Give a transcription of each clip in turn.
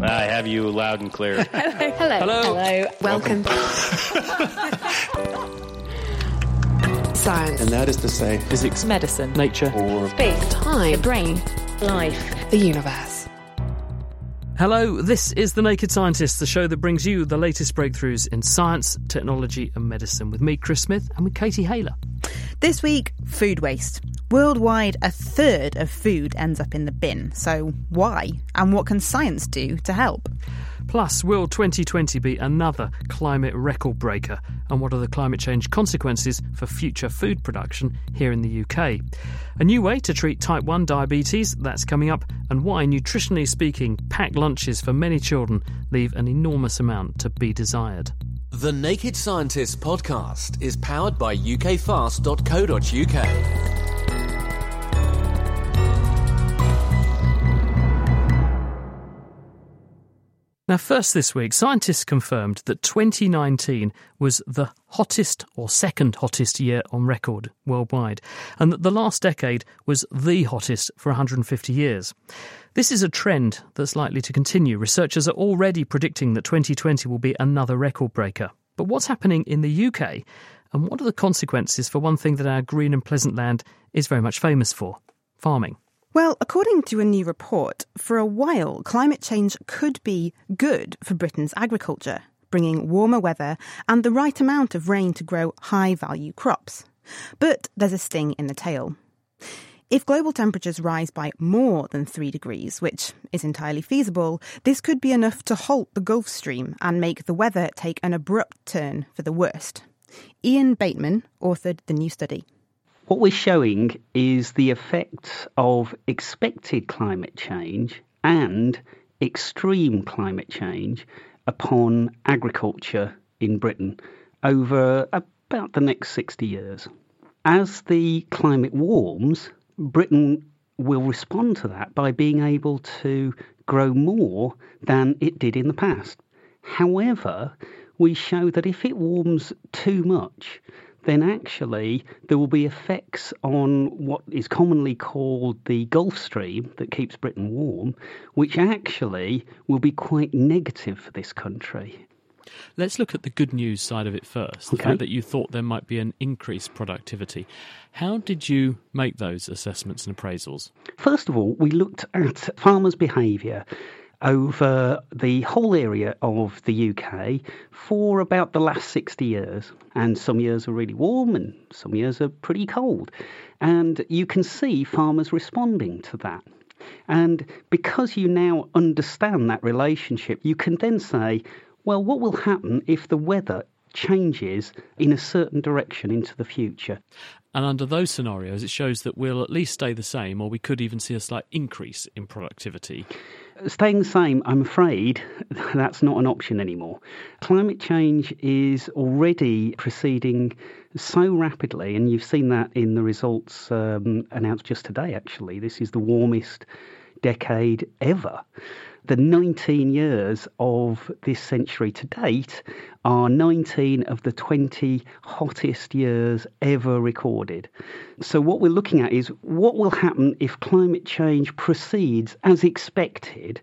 I have you loud and clear. Hello. Hello. Hello. Hello. Welcome. Science. And that is to say, physics, medicine, nature, or space, time, the brain, life, the universe. Hello, this is The Naked Scientist, the show that brings you the latest breakthroughs in science, technology, and medicine with me, Chris Smith, and with Katie Haylor. This week, food waste. Worldwide, a third of food ends up in the bin. So, why? And what can science do to help? Plus, will 2020 be another climate record breaker? And what are the climate change consequences for future food production here in the UK? A new way to treat type 1 diabetes, that's coming up, and why, nutritionally speaking, packed lunches for many children leave an enormous amount to be desired. The Naked Scientists podcast is powered by ukfast.co.uk. Now, first this week, scientists confirmed that 2019 was the hottest or second hottest year on record worldwide, and that the last decade was the hottest for 150 years. This is a trend that's likely to continue. Researchers are already predicting that 2020 will be another record breaker. But what's happening in the UK, and what are the consequences for one thing that our green and pleasant land is very much famous for farming? Well, according to a new report, for a while, climate change could be good for Britain's agriculture, bringing warmer weather and the right amount of rain to grow high value crops. But there's a sting in the tail. If global temperatures rise by more than 3 degrees, which is entirely feasible, this could be enough to halt the Gulf Stream and make the weather take an abrupt turn for the worst. Ian Bateman authored the new study. What we're showing is the effects of expected climate change and extreme climate change upon agriculture in Britain over about the next 60 years. As the climate warms, Britain will respond to that by being able to grow more than it did in the past. However, we show that if it warms too much, then actually there will be effects on what is commonly called the Gulf Stream that keeps Britain warm, which actually will be quite negative for this country. Let's look at the good news side of it first. The okay. fact that you thought there might be an increased productivity. How did you make those assessments and appraisals? First of all, we looked at farmers' behaviour over the whole area of the UK for about the last 60 years. And some years are really warm and some years are pretty cold. And you can see farmers responding to that. And because you now understand that relationship, you can then say, well, what will happen if the weather changes in a certain direction into the future? And under those scenarios, it shows that we'll at least stay the same, or we could even see a slight increase in productivity. Staying the same, I'm afraid that's not an option anymore. Climate change is already proceeding so rapidly, and you've seen that in the results um, announced just today, actually. This is the warmest decade ever the 19 years of this century to date are 19 of the 20 hottest years ever recorded. So, what we're looking at is what will happen if climate change proceeds as expected.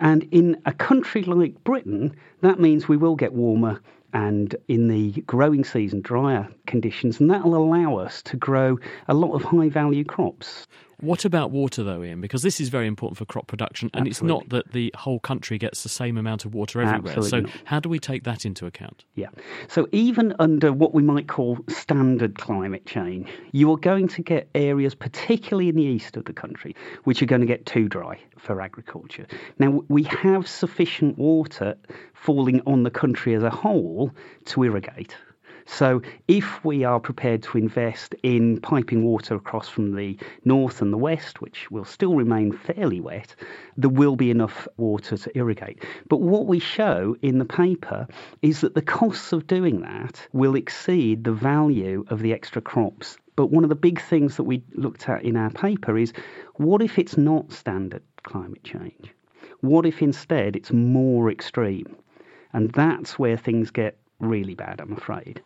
And in a country like Britain, that means we will get warmer and in the growing season, drier conditions, and that will allow us to grow a lot of high value crops. What about water, though, Ian? Because this is very important for crop production, and Absolutely. it's not that the whole country gets the same amount of water everywhere. Absolutely so, not. how do we take that into account? Yeah. So, even under what we might call standard climate change, you are going to get areas, particularly in the east of the country, which are going to get too dry for agriculture. Now, we have sufficient water falling on the country as a whole to irrigate. So, if we are prepared to invest in piping water across from the north and the west, which will still remain fairly wet, there will be enough water to irrigate. But what we show in the paper is that the costs of doing that will exceed the value of the extra crops. But one of the big things that we looked at in our paper is what if it's not standard climate change? What if instead it's more extreme? And that's where things get really bad, I'm afraid.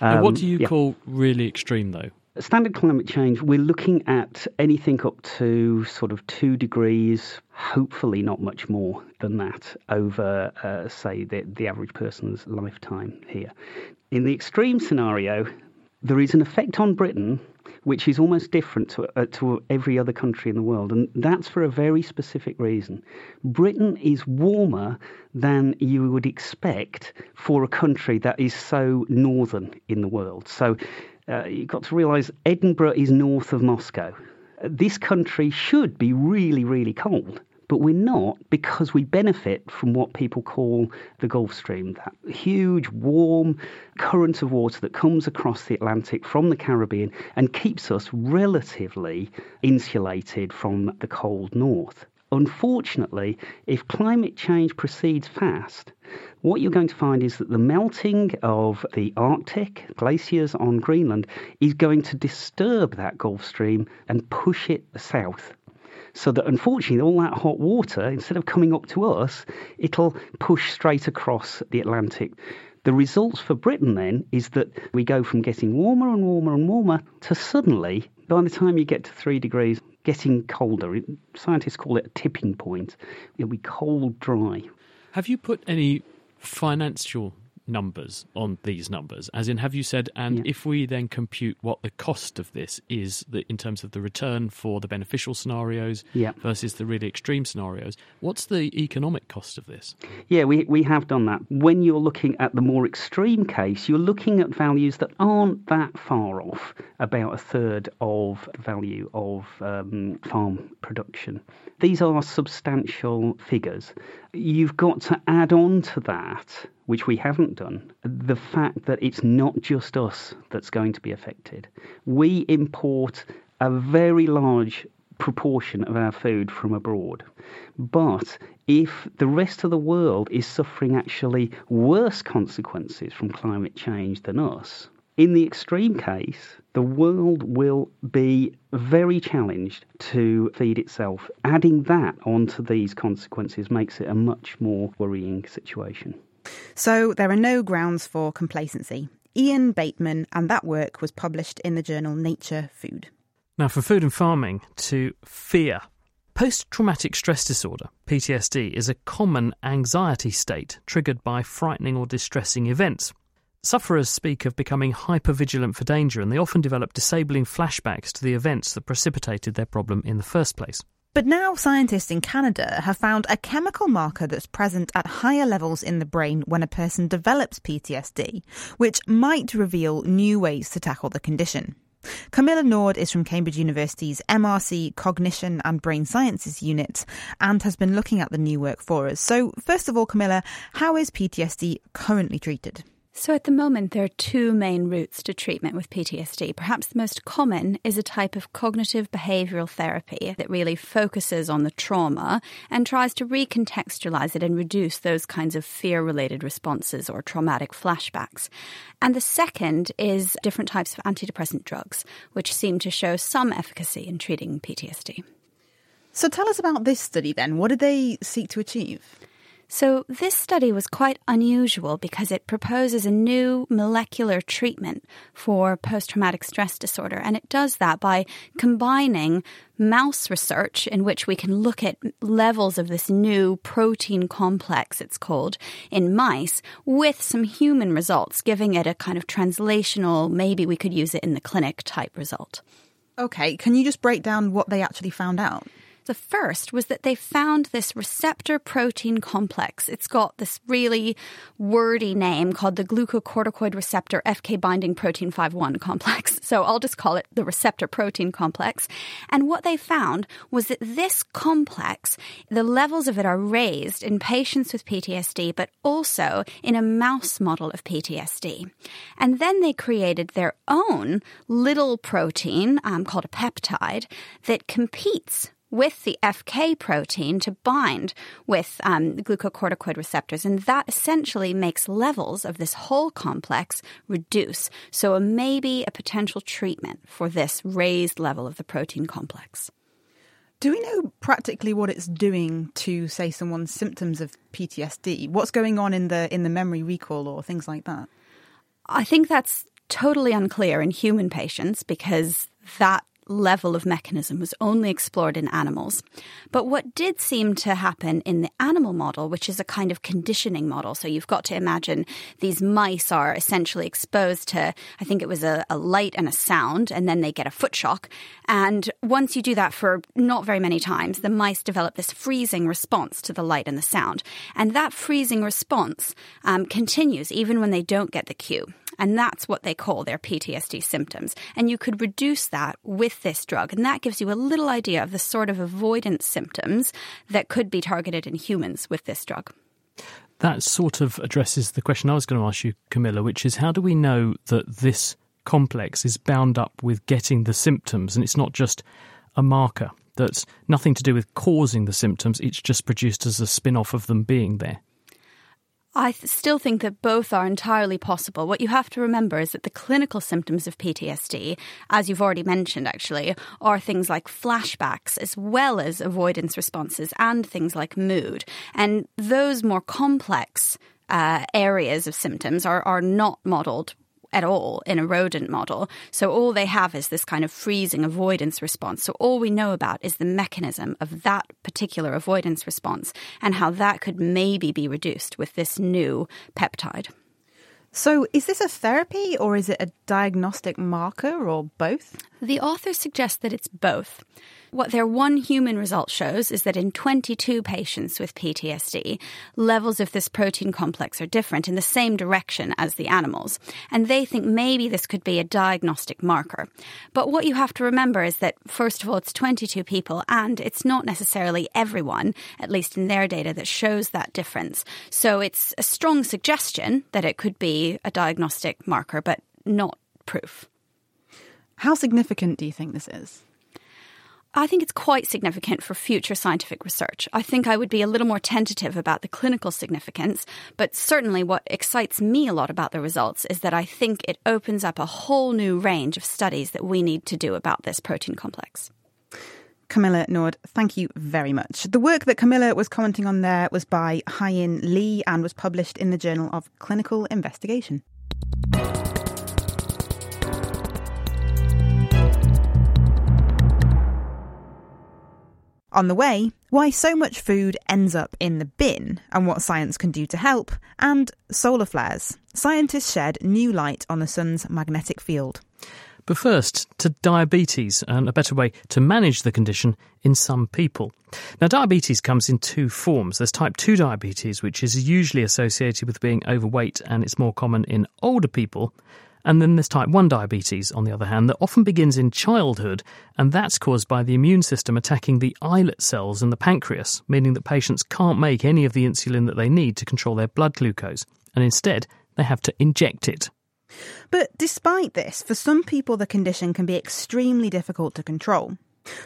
and what Um, do you yeah. call really extreme, though? Standard climate change, we're looking at anything up to sort of two degrees, hopefully not much more than that over, uh, say, the, the average person's lifetime here. In the extreme scenario, there is an effect on Britain which is almost different to, uh, to every other country in the world, and that's for a very specific reason. Britain is warmer than you would expect for a country that is so northern in the world. So uh, you've got to realise Edinburgh is north of Moscow. This country should be really, really cold, but we're not because we benefit from what people call the Gulf Stream, that huge, warm current of water that comes across the Atlantic from the Caribbean and keeps us relatively insulated from the cold north. Unfortunately, if climate change proceeds fast, what you're going to find is that the melting of the Arctic glaciers on Greenland is going to disturb that Gulf Stream and push it south. So that unfortunately, all that hot water, instead of coming up to us, it'll push straight across the Atlantic. The results for Britain then is that we go from getting warmer and warmer and warmer to suddenly, by the time you get to three degrees, getting colder. Scientists call it a tipping point. It'll be cold, dry. Have you put any financial numbers on these numbers? As in, have you said, and Yeah. if we then compute what the cost of this is the, in terms of the return for the beneficial scenarios Yeah. versus the really extreme scenarios, what's the economic cost of this? Yeah, we, we have done that. When you're looking at the more extreme case, you're looking at values that aren't that far off, about a third of the value of um, farm production. These are substantial figures. You've got to add on to that, which we haven't done, the fact that it's not just us that's going to be affected. We import a very large proportion of our food from abroad. But if the rest of the world is suffering actually worse consequences from climate change than us, in the extreme case, the world will be very challenged to feed itself. Adding that onto these consequences makes it a much more worrying situation. So there are no grounds for complacency. Ian Bateman, and that work was published in the journal Nature Food. Now, for food and farming, to fear. Post traumatic stress disorder, PTSD, is a common anxiety state triggered by frightening or distressing events. Sufferers speak of becoming hypervigilant for danger, and they often develop disabling flashbacks to the events that precipitated their problem in the first place. But now scientists in Canada have found a chemical marker that's present at higher levels in the brain when a person develops PTSD, which might reveal new ways to tackle the condition. Camilla Nord is from Cambridge University's MRC Cognition and Brain Sciences unit and has been looking at the new work for us. So, first of all, Camilla, how is PTSD currently treated? So, at the moment, there are two main routes to treatment with PTSD. Perhaps the most common is a type of cognitive behavioral therapy that really focuses on the trauma and tries to recontextualize it and reduce those kinds of fear related responses or traumatic flashbacks. And the second is different types of antidepressant drugs, which seem to show some efficacy in treating PTSD. So, tell us about this study then. What did they seek to achieve? So, this study was quite unusual because it proposes a new molecular treatment for post traumatic stress disorder. And it does that by combining mouse research, in which we can look at levels of this new protein complex, it's called, in mice, with some human results, giving it a kind of translational, maybe we could use it in the clinic type result. Okay, can you just break down what they actually found out? The first was that they found this receptor protein complex. It's got this really wordy name called the glucocorticoid receptor FK binding protein 5 1 complex. So I'll just call it the receptor protein complex. And what they found was that this complex, the levels of it are raised in patients with PTSD, but also in a mouse model of PTSD. And then they created their own little protein um, called a peptide that competes with the FK protein to bind with um, glucocorticoid receptors. And that essentially makes levels of this whole complex reduce. So, a, maybe a potential treatment for this raised level of the protein complex. Do we know practically what it's doing to, say, someone's symptoms of PTSD? What's going on in the in the memory recall or things like that? I think that's totally unclear in human patients because that level of mechanism was only explored in animals. But what did seem to happen in the animal model, which is a kind of conditioning model, so you've got to imagine these mice are essentially exposed to, I think it was a, a light and a sound, and then they get a foot shock. And once you do that for not very many times, the mice develop this freezing response to the light and the sound. And that freezing response um, continues even when they don't get the cue. And that's what they call their PTSD symptoms. And you could reduce that with this drug. And that gives you a little idea of the sort of avoidance symptoms that could be targeted in humans with this drug. That sort of addresses the question I was going to ask you, Camilla, which is how do we know that this complex is bound up with getting the symptoms and it's not just a marker that's nothing to do with causing the symptoms, it's just produced as a spin off of them being there? I th- still think that both are entirely possible. What you have to remember is that the clinical symptoms of PTSD, as you've already mentioned actually, are things like flashbacks as well as avoidance responses and things like mood. And those more complex uh, areas of symptoms are, are not modeled at all in a rodent model. So all they have is this kind of freezing avoidance response. So all we know about is the mechanism of that particular avoidance response and how that could maybe be reduced with this new peptide. So, is this a therapy or is it a diagnostic marker or both? The authors suggest that it's both. What their one human result shows is that in 22 patients with PTSD, levels of this protein complex are different in the same direction as the animals. And they think maybe this could be a diagnostic marker. But what you have to remember is that, first of all, it's 22 people and it's not necessarily everyone, at least in their data, that shows that difference. So it's a strong suggestion that it could be a diagnostic marker, but not proof. How significant do you think this is? I think it's quite significant for future scientific research. I think I would be a little more tentative about the clinical significance, but certainly what excites me a lot about the results is that I think it opens up a whole new range of studies that we need to do about this protein complex. Camilla Nord, thank you very much. The work that Camilla was commenting on there was by Haiyin Li and was published in the Journal of Clinical Investigation. On the way, why so much food ends up in the bin and what science can do to help, and solar flares. Scientists shed new light on the sun's magnetic field. But first, to diabetes and a better way to manage the condition in some people. Now, diabetes comes in two forms. There's type 2 diabetes, which is usually associated with being overweight and it's more common in older people. And then there's type 1 diabetes, on the other hand, that often begins in childhood, and that's caused by the immune system attacking the islet cells in the pancreas, meaning that patients can't make any of the insulin that they need to control their blood glucose, and instead they have to inject it. But despite this, for some people the condition can be extremely difficult to control.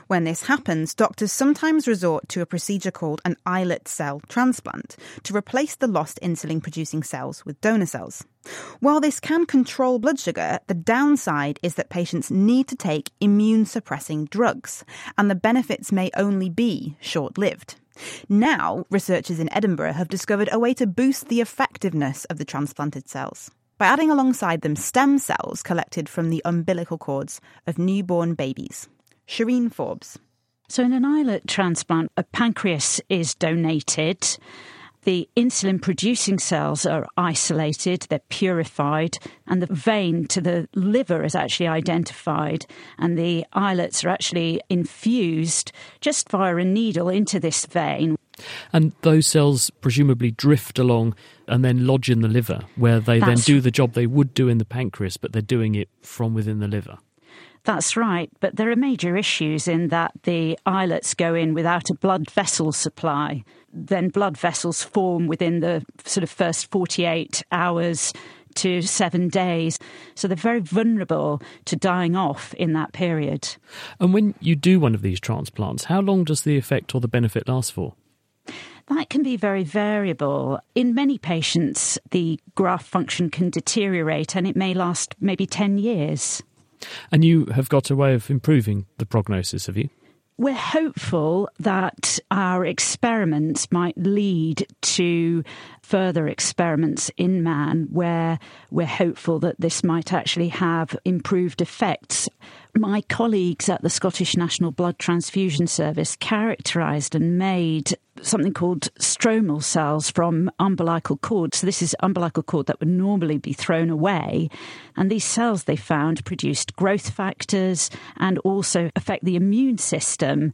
When this happens, doctors sometimes resort to a procedure called an islet cell transplant to replace the lost insulin producing cells with donor cells. While this can control blood sugar, the downside is that patients need to take immune suppressing drugs, and the benefits may only be short lived. Now, researchers in Edinburgh have discovered a way to boost the effectiveness of the transplanted cells by adding alongside them stem cells collected from the umbilical cords of newborn babies. Shareen Forbes. So, in an islet transplant, a pancreas is donated. the insulin producing cells are isolated, they're purified, and the vein to the liver is actually identified, and the islets are actually infused just via a needle into this vein. And those cells presumably drift along and then lodge in the liver, where they That's- then do the job they would do in the pancreas, but they're doing it from within the liver. That's right, but there are major issues in that the islets go in without a blood vessel supply. Then blood vessels form within the sort of first 48 hours to seven days. So they're very vulnerable to dying off in that period. And when you do one of these transplants, how long does the effect or the benefit last for? That can be very variable. In many patients, the graft function can deteriorate and it may last maybe 10 years. And you have got a way of improving the prognosis, have you? We're hopeful that our experiments might lead to further experiments in man where we're hopeful that this might actually have improved effects. My colleagues at the Scottish National Blood Transfusion Service characterised and made something called stromal cells from umbilical cord. So, this is umbilical cord that would normally be thrown away. And these cells they found produced growth factors and also affect the immune system.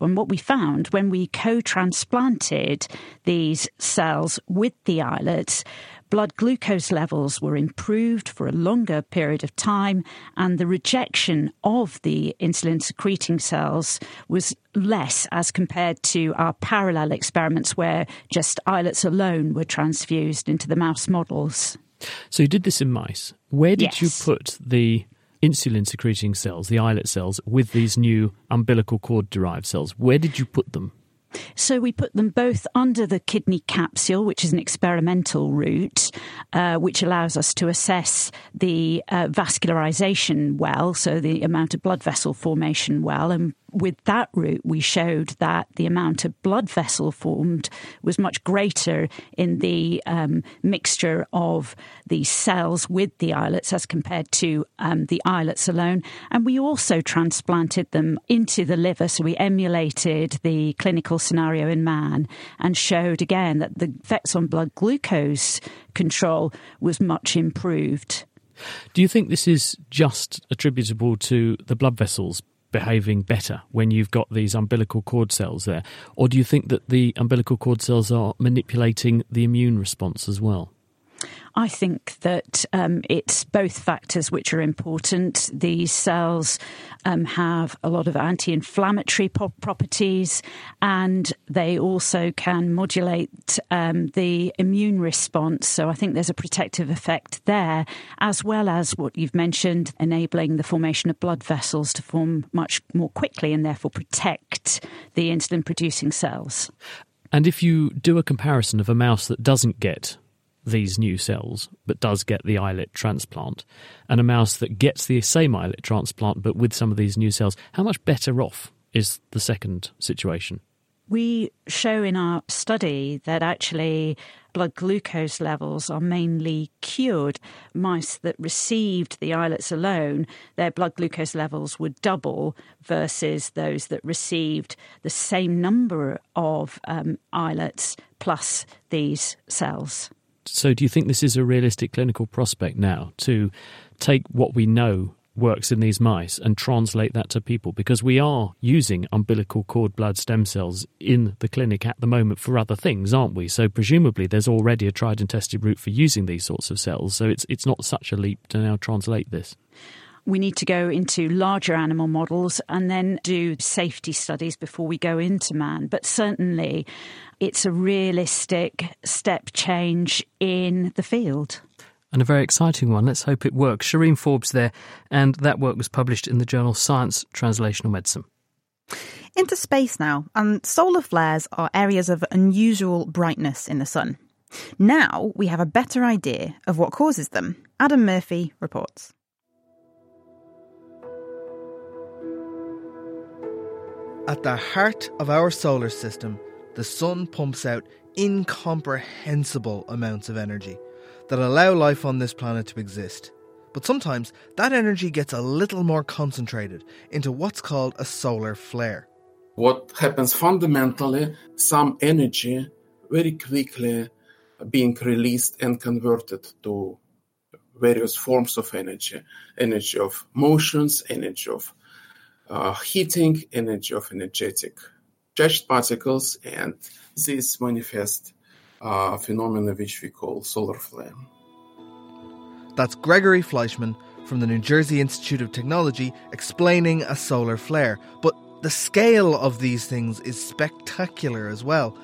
And what we found when we co transplanted these cells with the islets, blood glucose levels were improved for a longer period of time, and the rejection of the insulin secreting cells was less as compared to our parallel experiments where just islets alone were transfused into the mouse models. So you did this in mice. Where did Yes. you put the insulin secreting cells, the islet cells, with these new umbilical cord derived cells? Where did you put them? So we put them both under the kidney capsule, which is an experimental route, uh, which allows us to assess the uh, vascularization well, so the amount of blood vessel formation well. And with that route, we showed that the amount of blood vessel formed was much greater in the um, mixture of the cells with the islets as compared to um, the islets alone. And we also transplanted them into the liver, so we emulated the clinical scenario in man and showed again that the effects on blood glucose control was much improved. Do you think this is just attributable to the blood vessels behaving better when you've got these umbilical cord cells there? Or do you think that the umbilical cord cells are manipulating the immune response as well? I think that um, it's both factors which are important. These cells um, have a lot of anti inflammatory po- properties and they also can modulate um, the immune response. So I think there's a protective effect there, as well as what you've mentioned, enabling the formation of blood vessels to form much more quickly and therefore protect the insulin producing cells. And if you do a comparison of a mouse that doesn't get these new cells but does get the islet transplant and a mouse that gets the same islet transplant but with some of these new cells, how much better off is the second situation? We show in our study that actually blood glucose levels are mainly cured. Mice that received the islets alone, their blood glucose levels would double versus those that received the same number of um, islets plus these cells. So, do you think this is a realistic clinical prospect now to take what we know works in these mice and translate that to people? Because we are using umbilical cord blood stem cells in the clinic at the moment for other things, aren't we? So, presumably, there's already a tried and tested route for using these sorts of cells. So, it's it's not such a leap to now translate this. We need to go into larger animal models and then do safety studies before we go into man. But certainly, it's a realistic step change in the field. And a very exciting one. Let's hope it works. Shareen Forbes there, and that work was published in the journal Science Translational Medicine. Into space now, and solar flares are areas of unusual brightness in the sun. Now we have a better idea of what causes them. Adam Murphy reports. At the heart of our solar system, the sun pumps out incomprehensible amounts of energy that allow life on this planet to exist. But sometimes that energy gets a little more concentrated into what's called a solar flare. What happens fundamentally, some energy very quickly being released and converted to various forms of energy energy of motions, energy of uh, heating, energy of energetic charged particles, and this manifest uh, phenomena which we call solar flare. That's Gregory Fleishman from the New Jersey Institute of Technology explaining a solar flare. But the scale of these things is spectacular as well.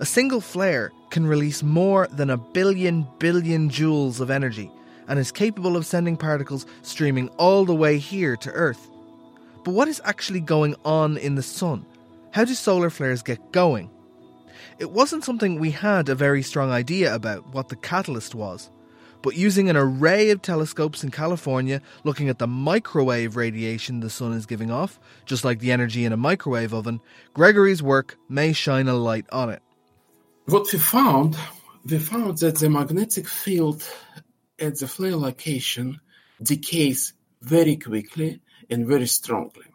A single flare can release more than a billion billion joules of energy and is capable of sending particles streaming all the way here to Earth. But what is actually going on in the Sun? How do solar flares get going? It wasn't something we had a very strong idea about what the catalyst was. But using an array of telescopes in California looking at the microwave radiation the sun is giving off, just like the energy in a microwave oven, Gregory's work may shine a light on it. What we found, we found that the magnetic field at the flare location decays very quickly and very strongly.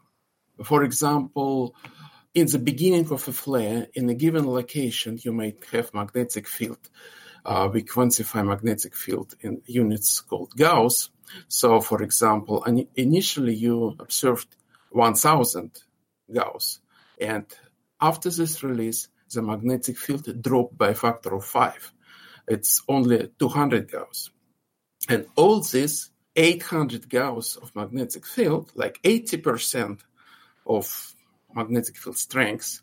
For example, in the beginning of a flare, in a given location, you might have magnetic field. Uh, we quantify magnetic field in units called Gauss. So, for example, initially you observed 1000 Gauss, and after this release, the magnetic field dropped by a factor of five. It's only 200 Gauss. And all this 800 Gauss of magnetic field, like 80% of magnetic field strength,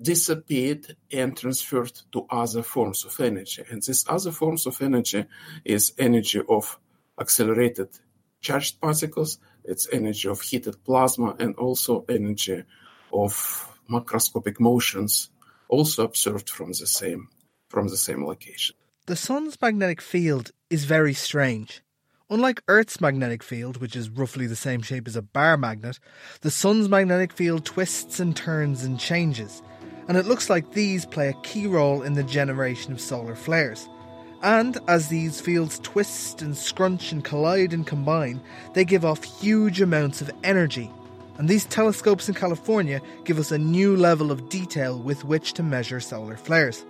disappeared and transferred to other forms of energy. And this other forms of energy is energy of accelerated charged particles, it's energy of heated plasma, and also energy of macroscopic motions, also observed from the same from the same location. The sun's magnetic field is very strange. Unlike Earth's magnetic field, which is roughly the same shape as a bar magnet, the sun's magnetic field twists and turns and changes, and it looks like these play a key role in the generation of solar flares. And as these fields twist and scrunch and collide and combine, they give off huge amounts of energy. And these telescopes in California give us a new level of detail with which to measure solar flares.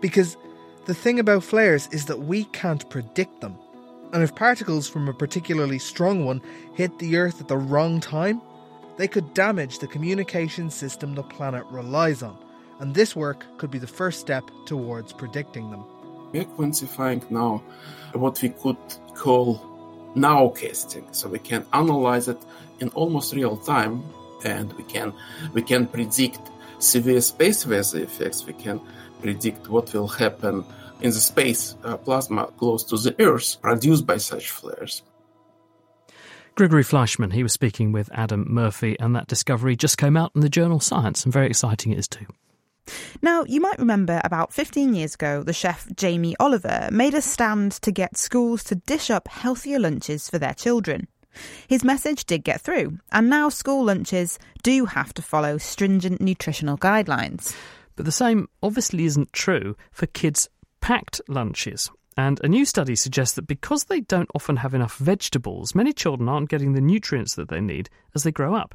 Because the thing about flares is that we can't predict them. And if particles from a particularly strong one hit the Earth at the wrong time, they could damage the communication system the planet relies on. And this work could be the first step towards predicting them. We're quantifying now what we could call nowcasting. So we can analyze it in almost real time and we can we can predict severe space weather effects. We can predict what will happen in the space uh, plasma close to the Earth produced by such flares. Gregory Fleishman, he was speaking with Adam Murphy, and that discovery just came out in the journal Science, and very exciting it is too. Now, you might remember about 15 years ago, the chef Jamie Oliver made a stand to get schools to dish up healthier lunches for their children. His message did get through, and now school lunches do have to follow stringent nutritional guidelines. But the same obviously isn't true for kids' packed lunches. And a new study suggests that because they don't often have enough vegetables, many children aren't getting the nutrients that they need as they grow up.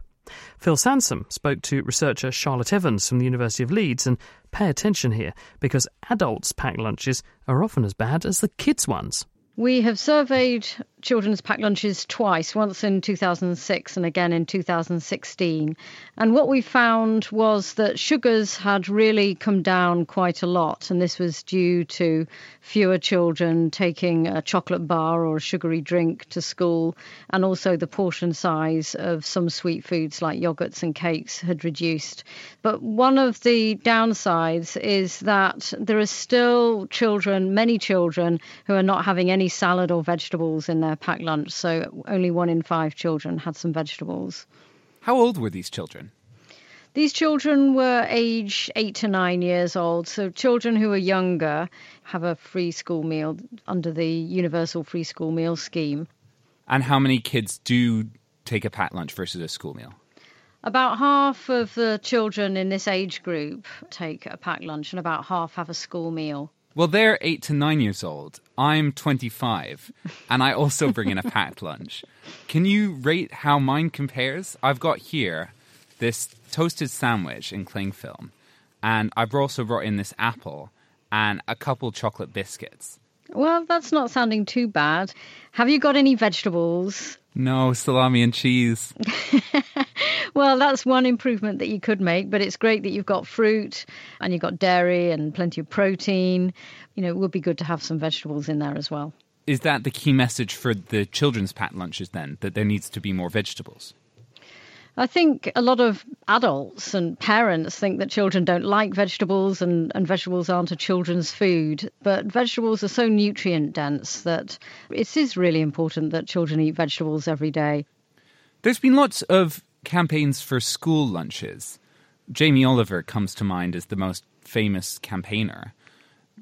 Phil Sansom spoke to researcher Charlotte Evans from the University of Leeds and pay attention here because adults' packed lunches are often as bad as the kids' ones. We have surveyed children's packed lunches twice, once in 2006 and again in 2016. And what we found was that sugars had really come down quite a lot. And this was due to fewer children taking a chocolate bar or a sugary drink to school. And also the portion size of some sweet foods like yogurts and cakes had reduced. But one of the downsides is that there are still children, many children, who are not having any salad or vegetables in their Uh, packed lunch, so only one in five children had some vegetables. How old were these children? These children were age eight to nine years old. So, children who are younger have a free school meal under the Universal Free School Meal Scheme. And how many kids do take a packed lunch versus a school meal? About half of the children in this age group take a packed lunch, and about half have a school meal. Well, they're eight to nine years old. I'm 25, and I also bring in a packed lunch. Can you rate how mine compares? I've got here this toasted sandwich in cling film, and I've also brought in this apple, and a couple chocolate biscuits. Well, that's not sounding too bad. Have you got any vegetables? No, salami and cheese. well, that's one improvement that you could make, but it's great that you've got fruit and you've got dairy and plenty of protein. You know, it would be good to have some vegetables in there as well. Is that the key message for the children's packed lunches then, that there needs to be more vegetables? I think a lot of adults and parents think that children don't like vegetables and, and vegetables aren't a children's food. But vegetables are so nutrient dense that it is really important that children eat vegetables every day. There's been lots of campaigns for school lunches. Jamie Oliver comes to mind as the most famous campaigner.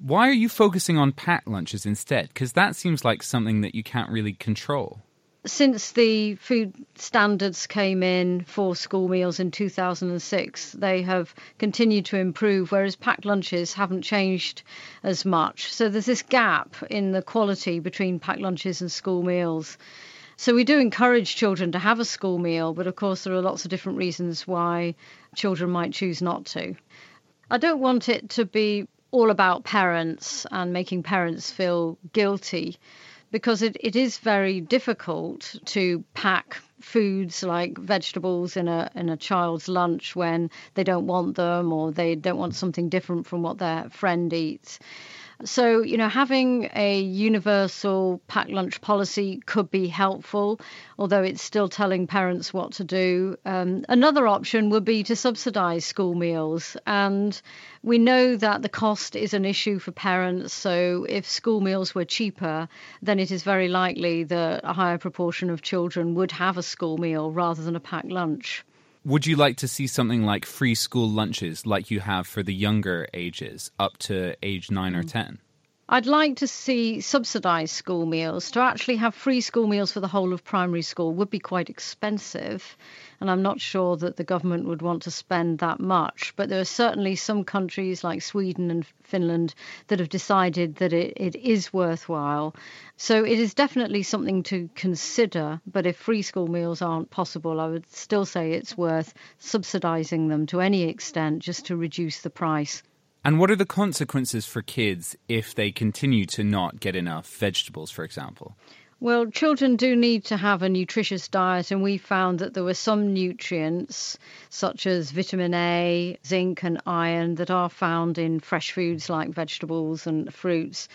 Why are you focusing on packed lunches instead? Because that seems like something that you can't really control since the food standards came in for school meals in 2006, they have continued to improve, whereas packed lunches haven't changed as much. So there's this gap in the quality between packed lunches and school meals. So we do encourage children to have a school meal, but of course, there are lots of different reasons why children might choose not to. I don't want it to be all about parents and making parents feel guilty because it, it is very difficult to pack foods like vegetables in a in a child's lunch when they don't want them or they don't want something different from what their friend eats. So, you know, having a universal packed lunch policy could be helpful, although it's still telling parents what to do. Um, another option would be to subsidise school meals. And we know that the cost is an issue for parents. So, if school meals were cheaper, then it is very likely that a higher proportion of children would have a school meal rather than a packed lunch. Would you like to see something like free school lunches like you have for the younger ages up to age 9 or mm. 10? I'd like to see subsidised school meals. To actually have free school meals for the whole of primary school would be quite expensive, and I'm not sure that the government would want to spend that much. But there are certainly some countries like Sweden and Finland that have decided that it, it is worthwhile. So it is definitely something to consider. But if free school meals aren't possible, I would still say it's worth subsidising them to any extent just to reduce the price. And what are the consequences for kids if they continue to not get enough vegetables, for example? Well, children do need to have a nutritious diet, and we found that there were some nutrients, such as vitamin A, zinc, and iron, that are found in fresh foods like vegetables and fruits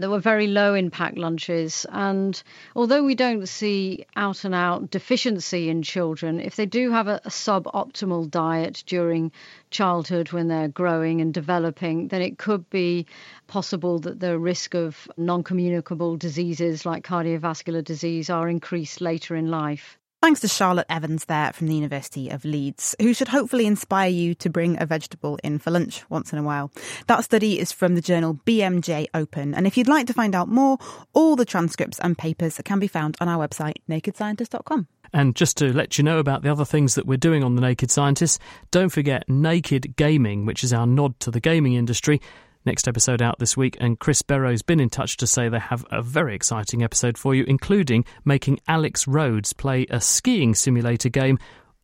that were very low impact lunches. And although we don't see out and out deficiency in children, if they do have a, a suboptimal diet during childhood when they're growing and developing, then it could be possible that the risk of non communicable diseases like cardiovascular disease are increased later in life. Thanks to Charlotte Evans there from the University of Leeds, who should hopefully inspire you to bring a vegetable in for lunch once in a while. That study is from the journal BMJ Open, and if you'd like to find out more, all the transcripts and papers can be found on our website, nakedscientist.com. And just to let you know about the other things that we're doing on The Naked Scientists, don't forget Naked Gaming, which is our nod to the gaming industry. Next episode out this week, and Chris Berrow's been in touch to say they have a very exciting episode for you, including making Alex Rhodes play a skiing simulator game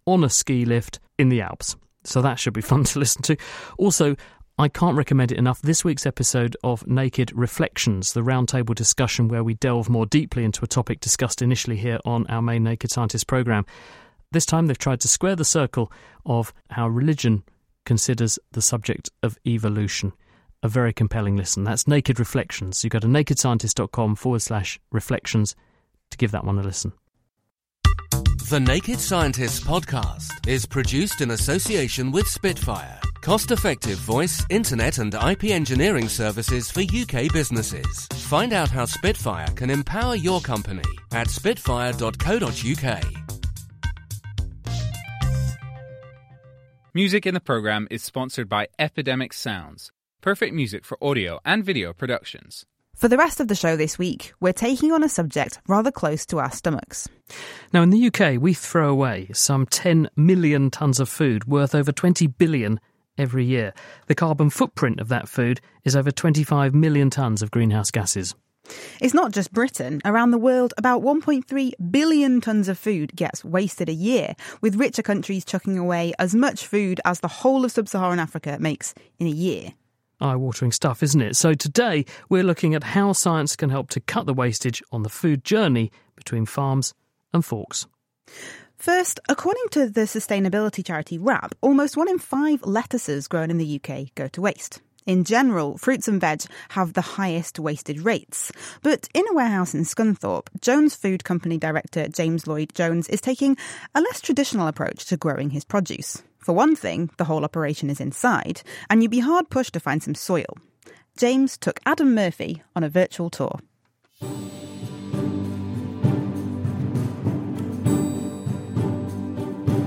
on a ski lift in the Alps. So that should be fun to listen to. Also, I can't recommend it enough. This week's episode of Naked Reflections, the roundtable discussion where we delve more deeply into a topic discussed initially here on our main Naked Scientist programme. This time they've tried to square the circle of how religion considers the subject of evolution a very compelling listen. That's Naked Reflections. You go to nakedscientist.com forward slash reflections to give that one a listen. The Naked Scientists podcast is produced in association with Spitfire, cost effective voice, internet, and IP engineering services for UK businesses. Find out how Spitfire can empower your company at spitfire.co.uk. Music in the program is sponsored by Epidemic Sounds perfect music for audio and video productions. For the rest of the show this week, we're taking on a subject rather close to our stomachs. Now, in the UK, we throw away some 10 million tonnes of food worth over 20 billion every year. The carbon footprint of that food is over 25 million tonnes of greenhouse gases. It's not just Britain. Around the world, about 1.3 billion tonnes of food gets wasted a year, with richer countries chucking away as much food as the whole of sub Saharan Africa makes in a year. Eye watering stuff, isn't it? So today we're looking at how science can help to cut the wastage on the food journey between farms and forks. First, according to the sustainability charity WRAP, almost one in five lettuces grown in the UK go to waste. In general, fruits and veg have the highest wasted rates. But in a warehouse in Scunthorpe, Jones Food Company director James Lloyd Jones is taking a less traditional approach to growing his produce. For one thing, the whole operation is inside, and you'd be hard pushed to find some soil. James took Adam Murphy on a virtual tour.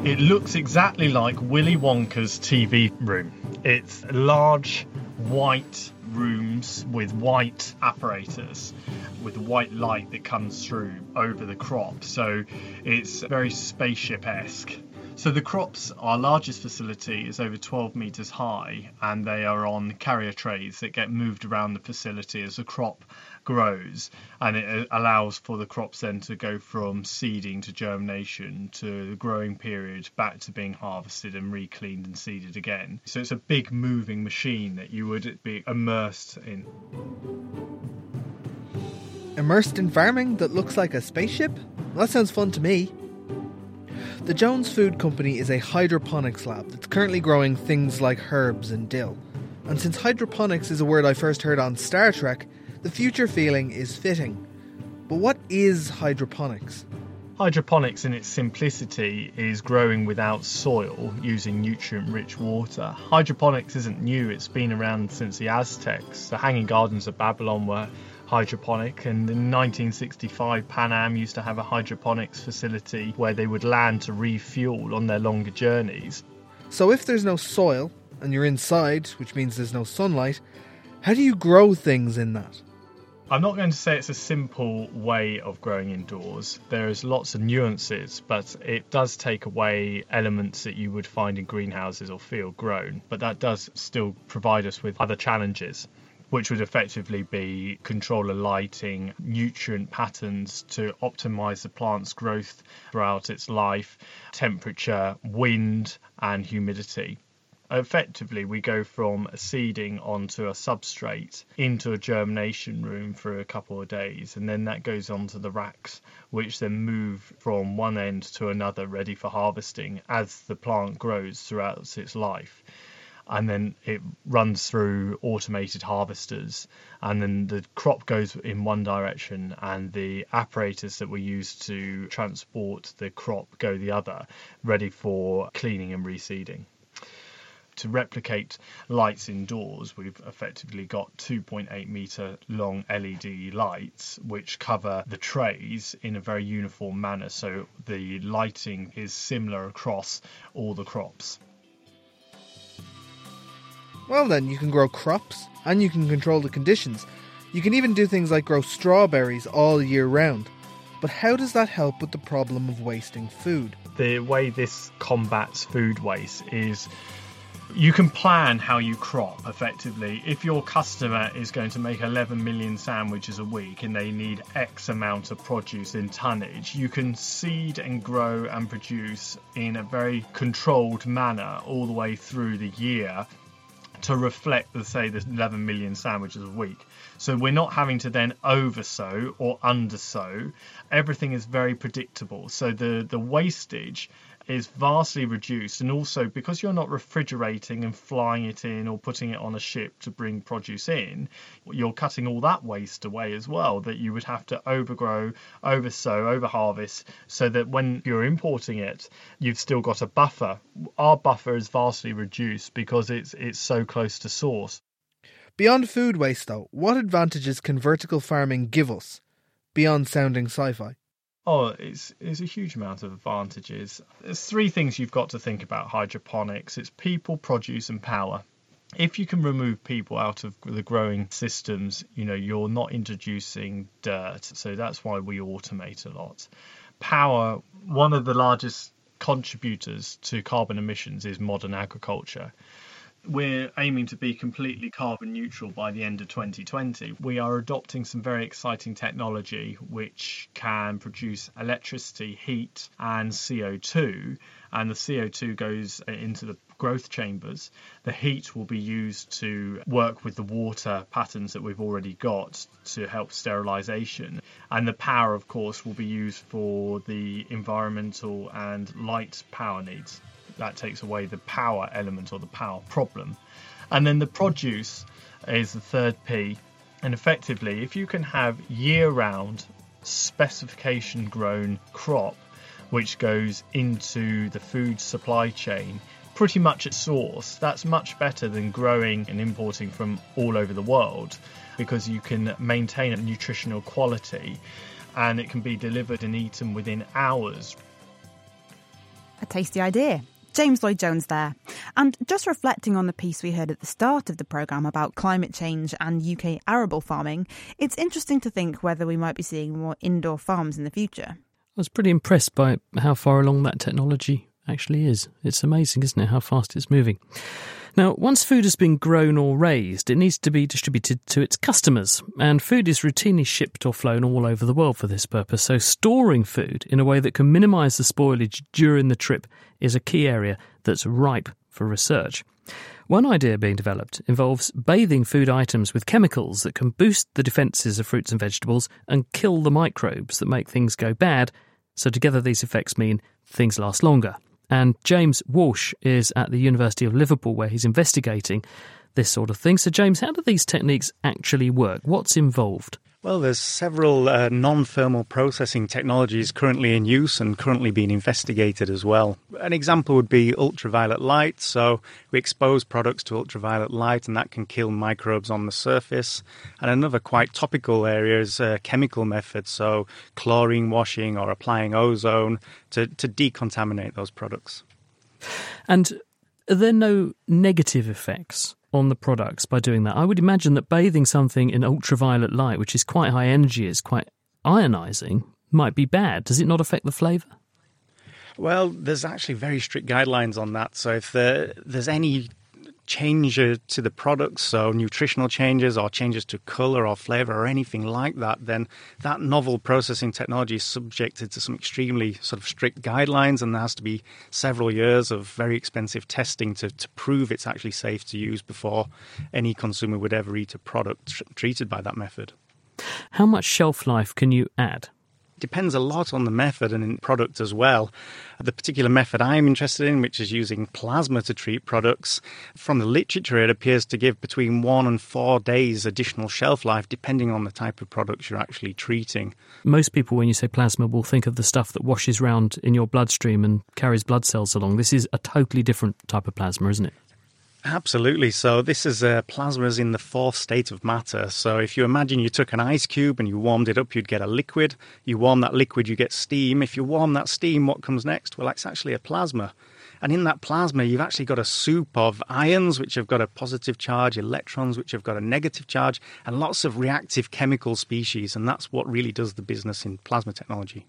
It looks exactly like Willy Wonka's TV room. It's large, white rooms with white apparatus with white light that comes through over the crop. So it's very spaceship esque. So the crops, our largest facility is over 12 metres high and they are on carrier trays that get moved around the facility as the crop grows and it uh, allows for the crops then to go from seeding to germination to the growing period back to being harvested and recleaned and seeded again. So it's a big moving machine that you would be immersed in. Immersed in farming that looks like a spaceship? Well, that sounds fun to me. The Jones Food Company is a hydroponics lab that's currently growing things like herbs and dill. And since hydroponics is a word I first heard on Star Trek, the future feeling is fitting. But what is hydroponics? Hydroponics, in its simplicity, is growing without soil using nutrient rich water. Hydroponics isn't new, it's been around since the Aztecs. The Hanging Gardens of Babylon were hydroponic, and in 1965, Pan Am used to have a hydroponics facility where they would land to refuel on their longer journeys. So, if there's no soil and you're inside, which means there's no sunlight, how do you grow things in that? I'm not going to say it's a simple way of growing indoors. There's lots of nuances, but it does take away elements that you would find in greenhouses or field grown. But that does still provide us with other challenges, which would effectively be controller lighting, nutrient patterns to optimize the plant's growth throughout its life, temperature, wind, and humidity. Effectively we go from seeding onto a substrate into a germination room for a couple of days and then that goes onto the racks which then move from one end to another ready for harvesting as the plant grows throughout its life and then it runs through automated harvesters and then the crop goes in one direction and the apparatus that we use to transport the crop go the other ready for cleaning and reseeding to replicate lights indoors, we've effectively got 2.8 meter long LED lights which cover the trays in a very uniform manner. So the lighting is similar across all the crops. Well, then, you can grow crops and you can control the conditions. You can even do things like grow strawberries all year round. But how does that help with the problem of wasting food? The way this combats food waste is you can plan how you crop effectively. If your customer is going to make 11 million sandwiches a week and they need X amount of produce in tonnage, you can seed and grow and produce in a very controlled manner all the way through the year to reflect the say the 11 million sandwiches a week. So we're not having to then over oversow or under undersow. Everything is very predictable. So the the wastage is vastly reduced and also because you're not refrigerating and flying it in or putting it on a ship to bring produce in you're cutting all that waste away as well that you would have to overgrow oversow overharvest so that when you're importing it you've still got a buffer. Our buffer is vastly reduced because it's it's so close to source. Beyond food waste though what advantages can vertical farming give us beyond sounding sci-fi Oh, it's it's a huge amount of advantages. There's three things you've got to think about hydroponics. It's people, produce, and power. If you can remove people out of the growing systems, you know, you're not introducing dirt. So that's why we automate a lot. Power, one of the largest contributors to carbon emissions is modern agriculture we're aiming to be completely carbon neutral by the end of 2020. We are adopting some very exciting technology which can produce electricity, heat, and CO2. And the CO2 goes uh, into the growth chambers. The heat will be used to work with the water patterns that we've already got to help sterilisation. And the power, of course, will be used for the environmental and light power needs that takes away the power element or the power problem. And then the produce is the third P. And effectively, if you can have year round specification grown crop which goes into the food supply chain pretty much at source, that's much better than growing and importing from all over the world because you can maintain a nutritional quality and it can be delivered and eaten within hours. A tasty idea. James Lloyd Jones there. And just reflecting on the piece we heard at the start of the programme about climate change and UK arable farming, it's interesting to think whether we might be seeing more indoor farms in the future. I was pretty impressed by how far along that technology actually is. It's amazing, isn't it, how fast it's moving. Now, once food has been grown or raised, it needs to be distributed to its customers, and food is routinely shipped or flown all over the world for this purpose. So, storing food in a way that can minimise the spoilage during the trip is a key area that's ripe for research. One idea being developed involves bathing food items with chemicals that can boost the defences of fruits and vegetables and kill the microbes that make things go bad. So, together, these effects mean things last longer. And James Walsh is at the University of Liverpool where he's investigating this sort of thing. So, James, how do these techniques actually work? What's involved? Well, there's several uh, non-thermal processing technologies currently in use and currently being investigated as well. An example would be ultraviolet light. So we expose products to ultraviolet light and that can kill microbes on the surface. And another quite topical area is uh, chemical methods. So chlorine washing or applying ozone to, to decontaminate those products. And are there no negative effects on the products by doing that. I would imagine that bathing something in ultraviolet light, which is quite high energy, is quite ionizing, might be bad. Does it not affect the flavour? Well, there's actually very strict guidelines on that. So if there, there's any change to the products, so nutritional changes or changes to color or flavor or anything like that, then that novel processing technology is subjected to some extremely sort of strict guidelines, and there has to be several years of very expensive testing to, to prove it's actually safe to use before any consumer would ever eat a product tr- treated by that method. How much shelf life can you add? Depends a lot on the method and product as well. The particular method I'm interested in, which is using plasma to treat products, from the literature it appears to give between one and four days additional shelf life, depending on the type of products you're actually treating. Most people, when you say plasma, will think of the stuff that washes around in your bloodstream and carries blood cells along. This is a totally different type of plasma, isn't it? Absolutely. So this is uh, plasmas in the fourth state of matter. So if you imagine you took an ice cube and you warmed it up, you'd get a liquid. You warm that liquid, you get steam. If you warm that steam, what comes next? Well, it's actually a plasma. And in that plasma, you've actually got a soup of ions, which have got a positive charge, electrons, which have got a negative charge, and lots of reactive chemical species. And that's what really does the business in plasma technology.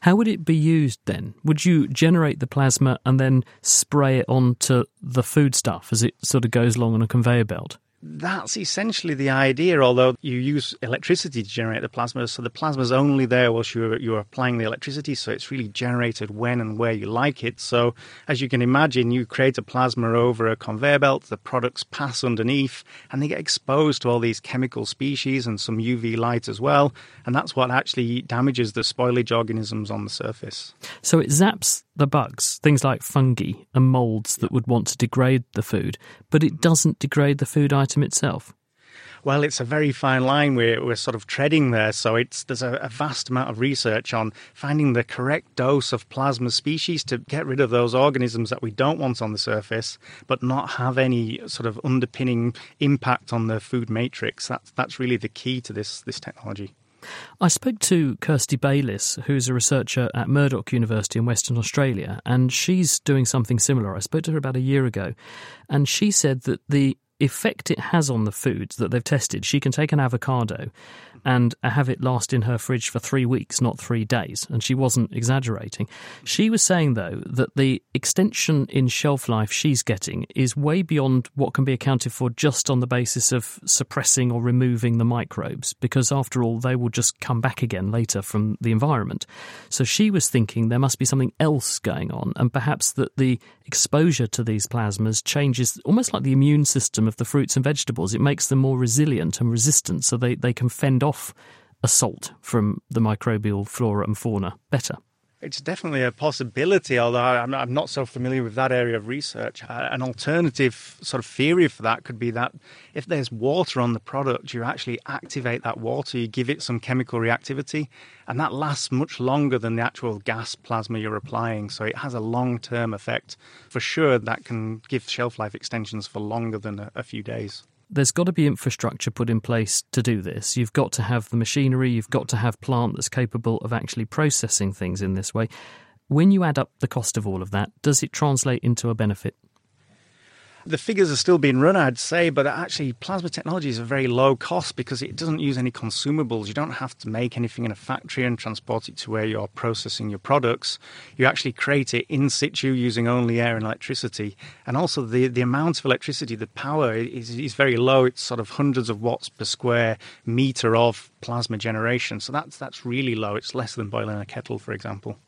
How would it be used then? Would you generate the plasma and then spray it onto the food stuff as it sort of goes along on a conveyor belt? That's essentially the idea, although you use electricity to generate the plasma. So the plasma is only there whilst you're, you're applying the electricity. So it's really generated when and where you like it. So as you can imagine, you create a plasma over a conveyor belt, the products pass underneath, and they get exposed to all these chemical species and some UV light as well. And that's what actually damages the spoilage organisms on the surface. So it zaps the bugs, things like fungi and molds that would want to degrade the food, but it doesn't degrade the food item itself. Well, it's a very fine line we're, we're sort of treading there. So it's there's a, a, vast amount of research on finding the correct dose of plasma species to get rid of those organisms that we don't want on the surface, but not have any sort of underpinning impact on the food matrix. That's that's really the key to this this technology. I spoke to Kirsty Bayliss, who's a researcher at Murdoch University in Western Australia, and she's doing something similar. I spoke to her about a year ago, and she said that the effect it has on the foods that they've tested, she can take an avocado and have it last in her fridge for three weeks, not three days. And she wasn't exaggerating. She was saying, though, that the extension in shelf life she's getting is way beyond what can be accounted for just on the basis of suppressing or removing the microbes, because after all, they will just come back again later from the environment. So she was thinking there must be something else going on, and perhaps that the exposure to these plasmas changes almost like the immune system of the fruits and vegetables. It makes them more resilient and resistant so they, they can fend off assault from the microbial flora and fauna better. It's definitely a possibility, although I'm not so familiar with that area of research. Uh, an alternative sort of theory for that could be that if there's water on the product, you actually activate that water, you give it some chemical reactivity, and that lasts much longer than the actual gas plasma you're applying. So it has a long term effect. For sure, that can give shelf life extensions for longer than a few days there's got to be infrastructure put in place to do this. You've got to have the machinery, you've got to have plant that's capable of actually processing things in this way. When you add up the cost of all of that, does it translate into a benefit? The figures are still being run, I'd say, but actually, plasma technology is a very low cost because it doesn't use any consumables. You don't have to make anything in a factory and transport it to where you're processing your products. You actually create it in situ using only air and electricity. And also, the, the amount of electricity, the power is, is very low. It's sort of hundreds of watts per square meter of plasma generation. So that's, that's really low. It's less than boiling a kettle, for example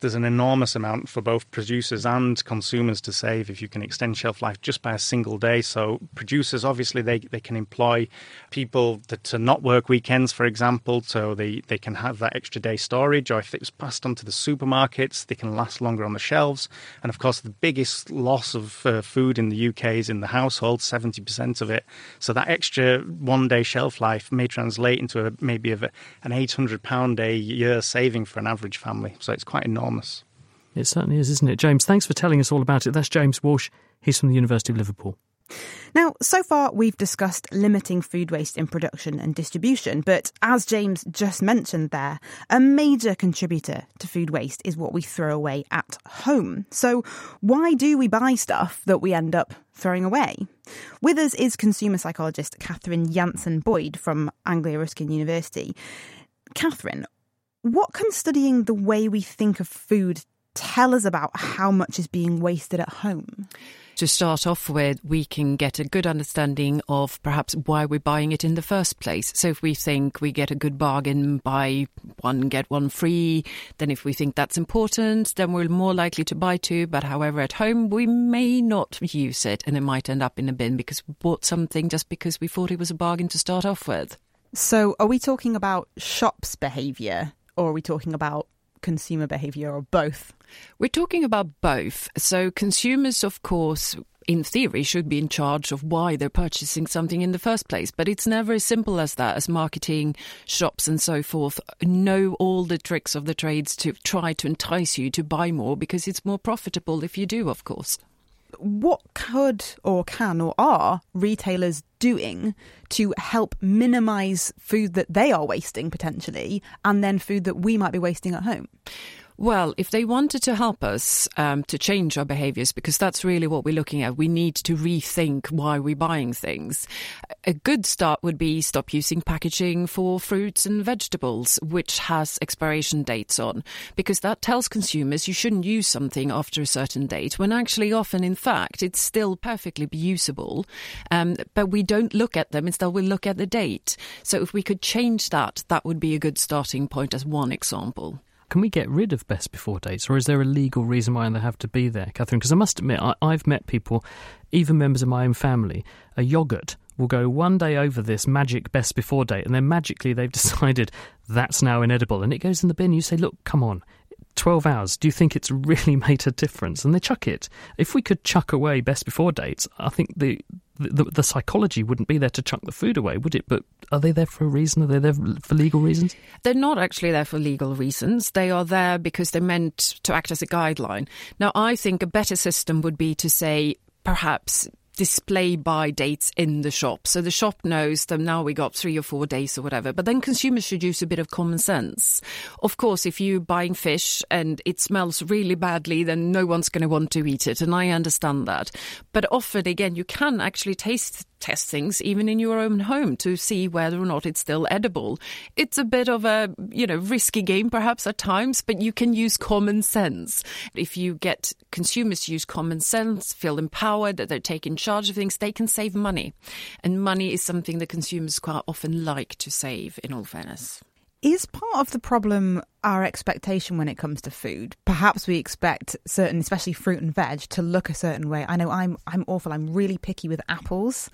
there's an enormous amount for both producers and consumers to save if you can extend shelf life just by a single day. So producers obviously they, they can employ people that, to not work weekends, for example, so they, they can have that extra day storage, or if it's passed on to the supermarkets, they can last longer on the shelves. And of course, the biggest loss of uh, food in the UK is in the household, 70% of it. So that extra one day shelf life may translate into a, maybe a, an £800 a year saving for an average family. So it's quite enormous. It certainly is, isn't it? James, thanks for telling us all about it. That's James Walsh. He's from the University of Liverpool. Now, so far we've discussed limiting food waste in production and distribution, but as James just mentioned there, a major contributor to food waste is what we throw away at home. So, why do we buy stuff that we end up throwing away? With us is consumer psychologist Catherine Jansson-Boyd from Anglia Ruskin University. Catherine, what can studying the way we think of food tell us about how much is being wasted at home? To start off with, we can get a good understanding of perhaps why we're buying it in the first place. So, if we think we get a good bargain, buy one, get one free, then if we think that's important, then we're more likely to buy two. But however, at home, we may not use it and it might end up in a bin because we bought something just because we thought it was a bargain to start off with. So, are we talking about shops behaviour or are we talking about consumer behavior or both? We're talking about both. So, consumers, of course, in theory, should be in charge of why they're purchasing something in the first place. But it's never as simple as that, as marketing, shops, and so forth know all the tricks of the trades to try to entice you to buy more because it's more profitable if you do, of course what could or can or are retailers doing to help minimize food that they are wasting potentially and then food that we might be wasting at home? Well, if they wanted to help us um, to change our behaviors, because that's really what we're looking at, we need to rethink why we're buying things. A good start would be stop using packaging for fruits and vegetables, which has expiration dates on, because that tells consumers you shouldn't use something after a certain date, when actually, often, in fact, it's still perfectly usable. Um, but we don't look at them, instead, we look at the date. So if we could change that, that would be a good starting point as one example. Can we get rid of best before dates, or is there a legal reason why they have to be there, Catherine? Because I must admit, I, I've met people, even members of my own family, a yogurt will go one day over this magic best before date, and then magically they've decided that's now inedible, and it goes in the bin. You say, look, come on, 12 hours, do you think it's really made a difference? And they chuck it. If we could chuck away best before dates, I think the the, the, psychology wouldn't be there to chuck the food away, would it? But are they there for a reason? Are they there for legal reasons? They're not actually there for legal reasons. They are there because they're meant to act as a guideline. Now, I think a better system would be to say, perhaps display buy dates in the shop. So the shop knows that now we got three or four days or whatever. But then consumers should use a bit of common sense. Of course, if you're buying fish and it smells really badly, then no one's going to want to eat it. And I understand that. But often, again, you can actually taste test things even in your own home to see whether or not it's still edible. It's a bit of a, you know, risky game perhaps at times, but you can use common sense. If you get consumers to use common sense, feel empowered that they're taking charge of things, they can save money. And money is something that consumers quite often like to save in all fairness. Is part of the problem our expectation when it comes to food? Perhaps we expect certain, especially fruit and veg, to look a certain way. I know I'm I'm awful. I'm really picky with apples.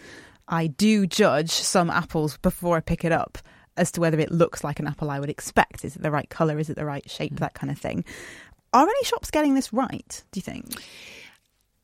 I do judge some apples before I pick it up as to whether it looks like an apple I would expect. Is it the right colour? Is it the right shape? Mm. That kind of thing. Are any shops getting this right, do you think?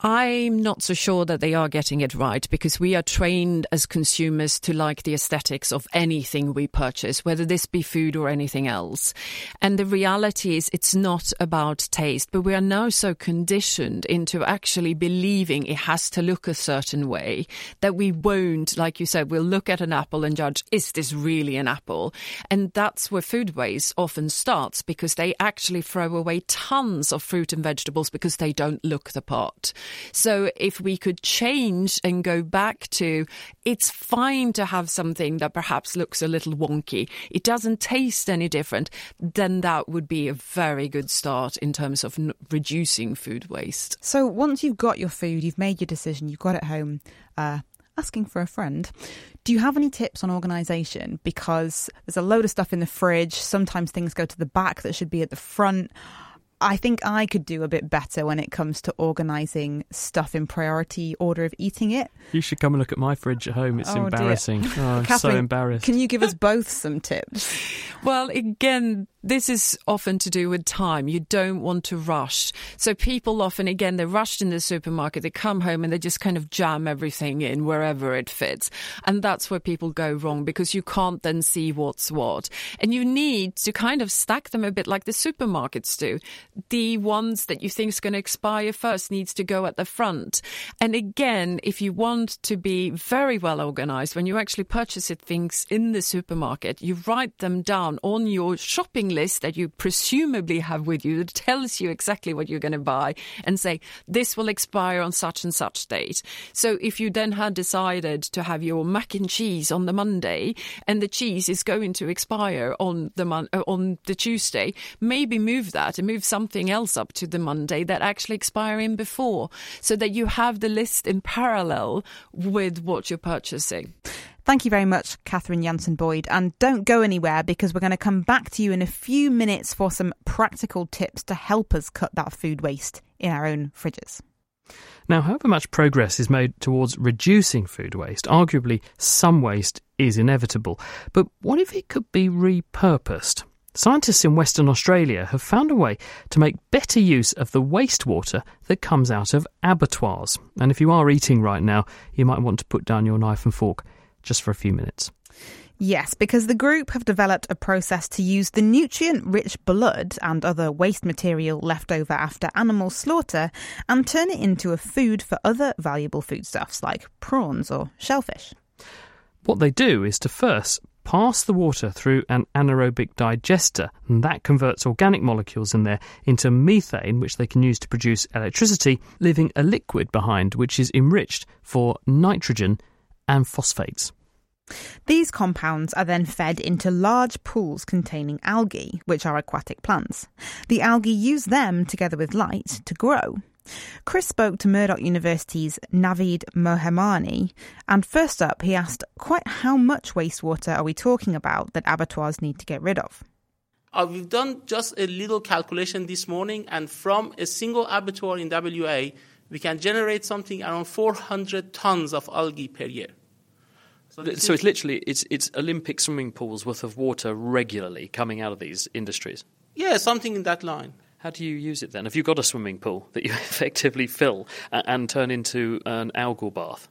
I'm not so sure that they are getting it right because we are trained as consumers to like the aesthetics of anything we purchase, whether this be food or anything else. And the reality is it's not about taste, but we are now so conditioned into actually believing it has to look a certain way that we won't, like you said, we'll look at an apple and judge, is this really an apple? And that's where food waste often starts because they actually throw away tons of fruit and vegetables because they don't look the part. So if we could change and go back to it's fine to have something that perhaps looks a little wonky, it doesn't taste any different, then that would be a very good start in terms of reducing food waste. So once you've got your food, you've made your decision, you've got it home, uh, asking for a friend. Do you have any tips on organisation? Because there's a load of stuff in the fridge. Sometimes things go to the back that should be at the front. I think I could do a bit better when it comes to organising stuff in priority order of eating it. You should come and look at my fridge at home. It's Oh, embarrassing. Oh, I'm so Catherine, embarrassed. Can you give us both some tips? Well, again, this is often to do with time. You don't want to rush. So people often, again, they're rushed in the supermarket. They come home and they just kind of jam everything in wherever it fits. And that's where people go wrong because you can't then see what's what. And you need to kind of stack them a bit like the supermarkets do. The ones that you think is going to expire first needs to go at the front. And again, if you want to be very well organized, when you actually purchase things in the supermarket, you write them down on your shopping list that you presumably have with you that tells you exactly what you're going to buy and say, this will expire on such and such date. So if you then had decided to have your mac and cheese on the Monday and the cheese is going to expire on the mon- uh, on the Tuesday, maybe move that and move something else up to the Monday that actually expire in before so that you have the list in parallel with what you're purchasing. Thank you very much, Catherine Jansen Boyd. And don't go anywhere because we're going to come back to you in a few minutes for some practical tips to help us cut that food waste in our own fridges. Now, however much progress is made towards reducing food waste, arguably some waste is inevitable. But what if it could be repurposed? Scientists in Western Australia have found a way to make better use of the wastewater that comes out of abattoirs. And if you are eating right now, you might want to put down your knife and fork just for a few minutes. Yes, because the group have developed a process to use the nutrient rich blood and other waste material left over after animal slaughter and turn it into a food for other valuable foodstuffs like prawns or shellfish. What they do is to first pass the water through an anaerobic digester, and that converts organic molecules in there into methane, which they can use to produce electricity, leaving a liquid behind which is enriched for nitrogen and phosphates. These compounds are then fed into large pools containing algae, which are aquatic plants. The algae use them, together with light, to grow. Chris spoke to Murdoch University's Navid Moheimani, and first up, he asked quite how much wastewater are we talking about that abattoirs need to get rid of? Uh, we've done just a little calculation this morning, and from a single abattoir in WA, we can generate something around 400 tons of algae per year. So, it's literally it's it's Olympic swimming pools worth of water regularly coming out of these industries. Yeah, something in that line. How do you use it then? Have you got a swimming pool that you effectively fill and, and turn into an algal bath?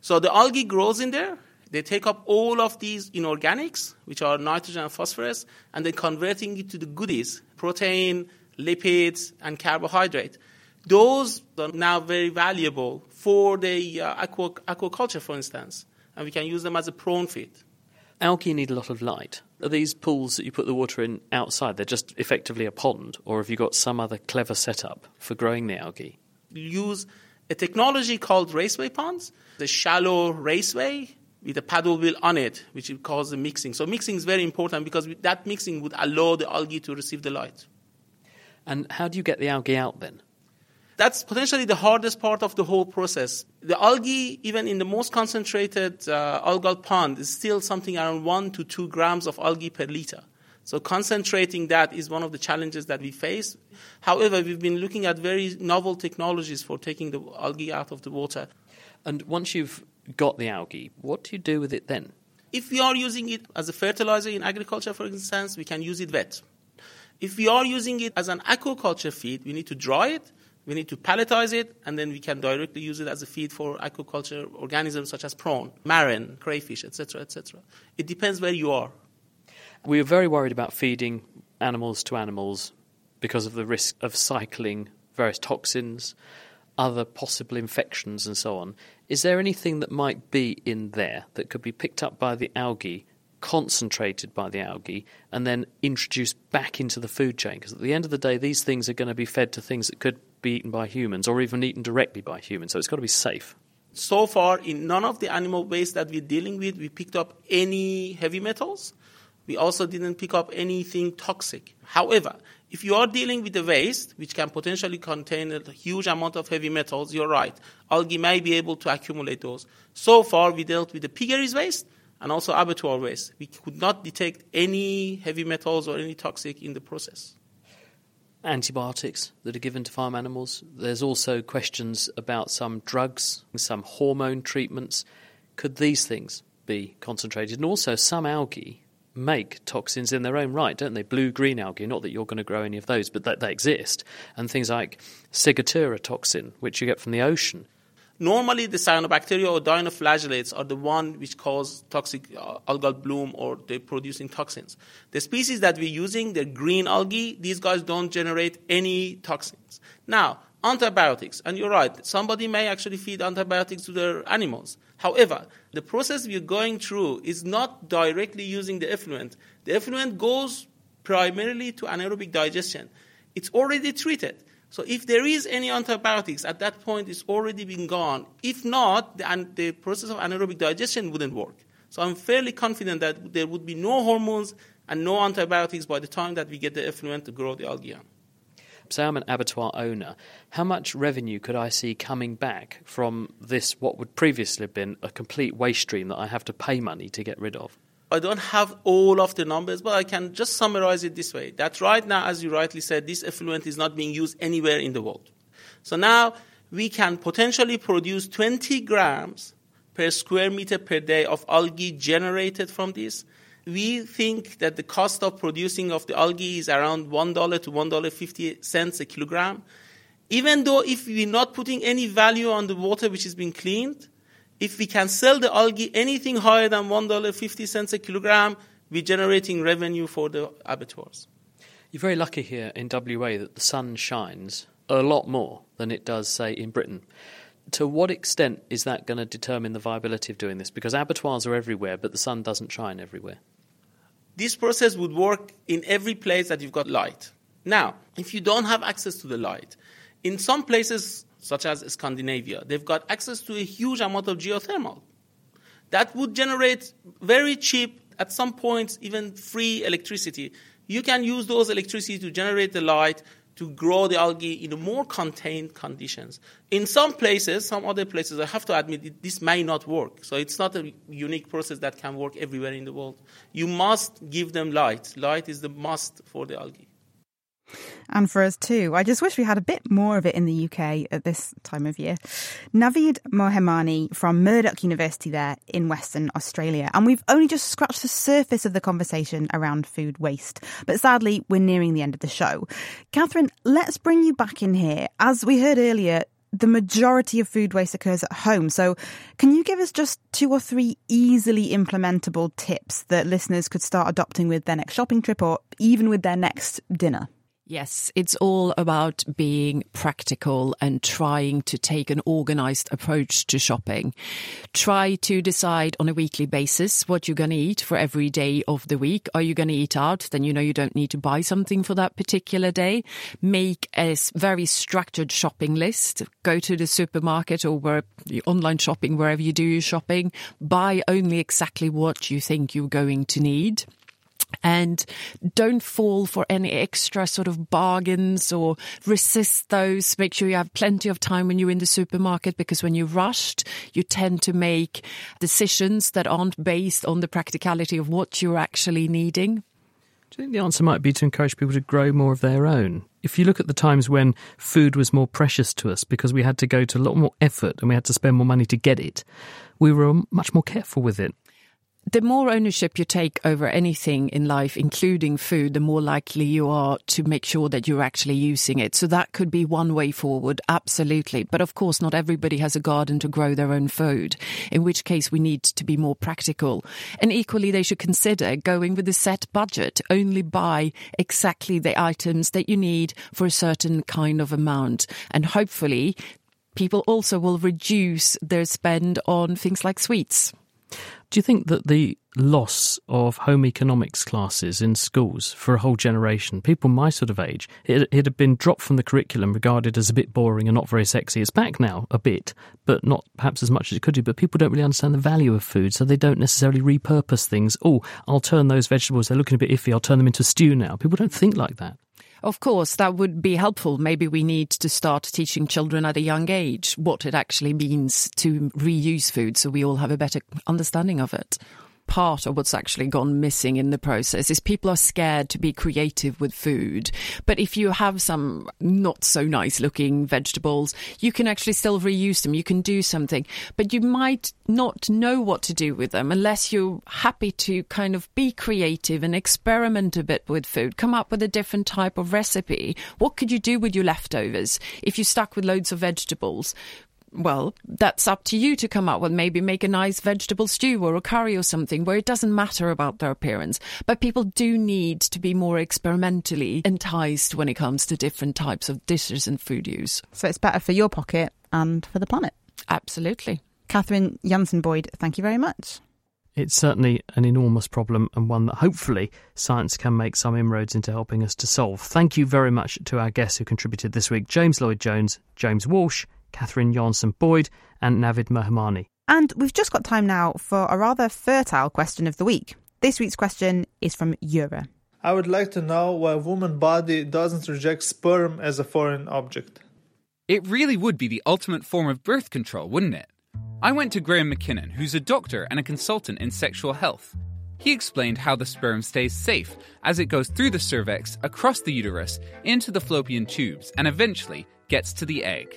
So the algae grows in there. They take up all of these inorganics, which are nitrogen and phosphorus, and they're converting it to the goodies protein, lipids, and carbohydrate. Those are now very valuable for the uh, aqua, aquaculture, for instance, and we can use them as a prawn feed. Algae need a lot of light. Are these pools that you put the water in outside? They're just effectively a pond, or have you got some other clever setup for growing the algae? use a technology called raceway ponds, the shallow raceway with a paddle wheel on it, which causes the mixing. So mixing is very important because that mixing would allow the algae to receive the light. And how do you get the algae out then? That's potentially the hardest part of the whole process. The algae, even in the most concentrated uh, algal pond, is still something around one to two grams of algae per liter. So concentrating that is one of the challenges that we face. However, we've been looking at very novel technologies for taking the algae out of the water. And once you've got the algae, what do you do with it then? If we are using it as a fertilizer in agriculture, for instance, we can use it wet. If we are using it as an aquaculture feed, we need to dry it we need to pelletize it, and then we can directly use it as a feed for aquaculture organisms such as prawn, marron, crayfish, etc., etc. It depends where you are. We are very worried about feeding animals to animals because of the risk of cycling various toxins, other possible infections, and so on. Is there anything that might be in there that could be picked up by the algae concentrated by the algae and then introduced back into the food chain. Because at the end of the day, these things are going to be fed to things that could be eaten by humans or even eaten directly by humans. So it's got to be safe. So far, in none of the animal waste that we're dealing with, we picked up any heavy metals. We also didn't pick up anything toxic. However, if you are dealing with the waste, which can potentially contain a huge amount of heavy metals, you're right. Algae may be able to accumulate those. So far, we dealt with the piggeries waste, and also abattoir waste. We could not detect any heavy metals or any toxic in the process. Antibiotics that are given to farm animals. There's also questions about some drugs, some hormone treatments. Could these things be concentrated? And also, some algae make toxins in their own right, don't they? Blue green algae, not that you're going to grow any of those, but that they exist. And things like ciguatera toxin, which you get from the ocean, Normally, the cyanobacteria or dinoflagellates are the one which cause toxic uh, algal bloom or they're producing toxins. The species that we're using, the green algae, these guys don't generate any toxins. Now, antibiotics, and you're right, somebody may actually feed antibiotics to their animals. However, the process we're going through is not directly using the effluent. The effluent goes primarily to anaerobic digestion. It's already treated. So if there is any antibiotics at that point, it's already been gone. If not, the, the process of anaerobic digestion wouldn't work. So I'm fairly confident that there would be no hormones and no antibiotics by the time that we get the effluent to grow the algae on. Say I'm an abattoir owner. How much revenue could I see coming back from this, what would previously have been a complete waste stream that I have to pay money to get rid of? I don't have all of the numbers, but I can just summarize it this way that right now, as you rightly said, this effluent is not being used anywhere in the world. So now we can potentially produce 20 grams per square meter per day of algae generated from this. We think that the cost of producing of the algae is around $1 to $1.50 a kilogram. Even though if we're not putting any value on the water which is being cleaned, if we can sell the algae anything higher than $1.50 a kilogram, we're generating revenue for the abattoirs. You're very lucky here in WA that the sun shines a lot more than it does, say, in Britain. To what extent is that going to determine the viability of doing this? Because abattoirs are everywhere, but the sun doesn't shine everywhere. This process would work in every place that you've got light. Now, if you don't have access to the light, in some places such as Scandinavia, they've got access to a huge amount of geothermal. That would generate very cheap, at some points, even free electricity. You can use those electricity to generate the light to grow the algae in more contained conditions. In some places, some other places, I have to admit, this may not work. So it's not a unique process that can work everywhere in the world. You must give them light. Light is the must for the algae and for us too. I just wish we had a bit more of it in the UK at this time of year. Navid Moheimani from Murdoch University there in Western Australia. And we've only just scratched the surface of the conversation around food waste. But sadly, we're nearing the end of the show. Catherine, let's bring you back in here. As we heard earlier, the majority of food waste occurs at home. So, can you give us just two or three easily implementable tips that listeners could start adopting with their next shopping trip or even with their next dinner? Yes, it's all about being practical and trying to take an organized approach to shopping. Try to decide on a weekly basis what you're going to eat for every day of the week. Are you going to eat out? Then you know you don't need to buy something for that particular day. Make a very structured shopping list. Go to the supermarket or where online shopping, wherever you do your shopping. Buy only exactly what you think you're going to need and don't fall for any extra sort of bargains or resist those. Make sure you have plenty of time when you're in the supermarket because when you're rushed, you tend to make decisions that aren't based on the practicality of what you're actually needing. Do you think the answer might be to encourage people to grow more of their own? If you look at the times when food was more precious to us because we had to go to a lot more effort and we had to spend more money to get it, we were much more careful with it the more ownership you take over anything in life, including food, the more likely you are to make sure that you're actually using it. So that could be one way forward, absolutely. But of course, not everybody has a garden to grow their own food, in which case we need to be more practical. And equally, they should consider going with a set budget, only buy exactly the items that you need for a certain kind of amount. And hopefully, people also will reduce their spend on things like sweets. Do you think that the loss of home economics classes in schools for a whole generation, people my sort of age, it, it had been dropped from the curriculum, regarded as a bit boring and not very sexy. It's back now a bit, but not perhaps as much as it could do. But people don't really understand the value of food, so they don't necessarily repurpose things. Oh, I'll turn those vegetables, they're looking a bit iffy, I'll turn them into stew now. People don't think like that. Of course, that would be helpful. Maybe we need to start teaching children at a young age what it actually means to reuse food so we all have a better understanding of it part of what's actually gone missing in the process is people are scared to be creative with food. But if you have some not so nice looking vegetables, you can actually still reuse them. You can do something, but you might not know what to do with them unless you're happy to kind of be creative and experiment a bit with food. Come up with a different type of recipe. What could you do with your leftovers? If you're stuck with loads of vegetables, well, that's up to you to come up with. Maybe make a nice vegetable stew or a curry or something where it doesn't matter about their appearance. But people do need to be more experimentally enticed when it comes to different types of dishes and food use. So it's better for your pocket and for the planet. Absolutely. Catherine Jansson-Boyd, thank you very much. It's certainly an enormous problem and one that hopefully science can make some inroads into helping us to solve. Thank you very much to our guests who contributed this week James Lloyd Jones, James Walsh, Catherine Jansson-Boyd, and Navid Moheimani. And we've just got time now for a rather fertile question of the week. This week's question is from Yura. I would like to know why a woman's body doesn't reject sperm as a foreign object. It really would be the ultimate form of birth control, wouldn't it? I went to Graham McKinnon, who's a doctor and a consultant in sexual health. He explained how the sperm stays safe as it goes through the cervix, across the uterus, into the fallopian tubes, and eventually gets to the egg.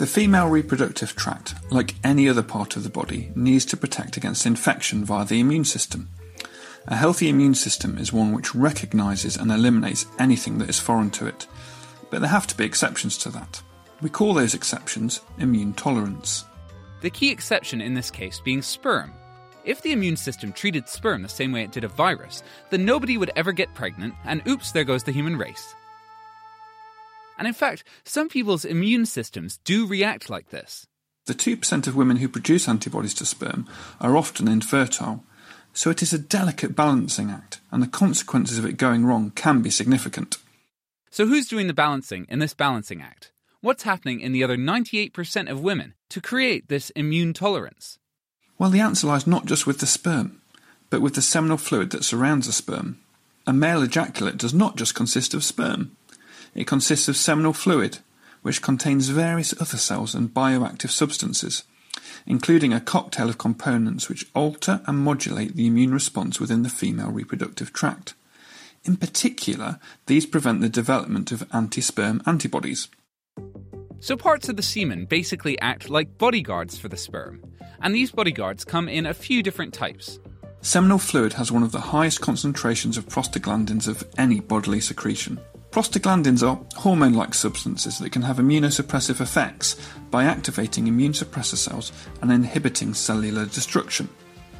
The female reproductive tract, like any other part of the body, needs to protect against infection via the immune system. A healthy immune system is one which recognises and eliminates anything that is foreign to it, but there have to be exceptions to that. We call those exceptions immune tolerance. The key exception in this case being sperm. If the immune system treated sperm the same way it did a virus, then nobody would ever get pregnant, and oops, there goes the human race. And in fact, some people's immune systems do react like this. The 2% of women who produce antibodies to sperm are often infertile, so it is a delicate balancing act, and the consequences of it going wrong can be significant. So, who's doing the balancing in this balancing act? What's happening in the other 98% of women to create this immune tolerance? Well, the answer lies not just with the sperm, but with the seminal fluid that surrounds the sperm. A male ejaculate does not just consist of sperm. It consists of seminal fluid, which contains various other cells and bioactive substances, including a cocktail of components which alter and modulate the immune response within the female reproductive tract. In particular, these prevent the development of anti sperm antibodies. So, parts of the semen basically act like bodyguards for the sperm, and these bodyguards come in a few different types. Seminal fluid has one of the highest concentrations of prostaglandins of any bodily secretion. Prostaglandins are hormone like substances that can have immunosuppressive effects by activating immune suppressor cells and inhibiting cellular destruction.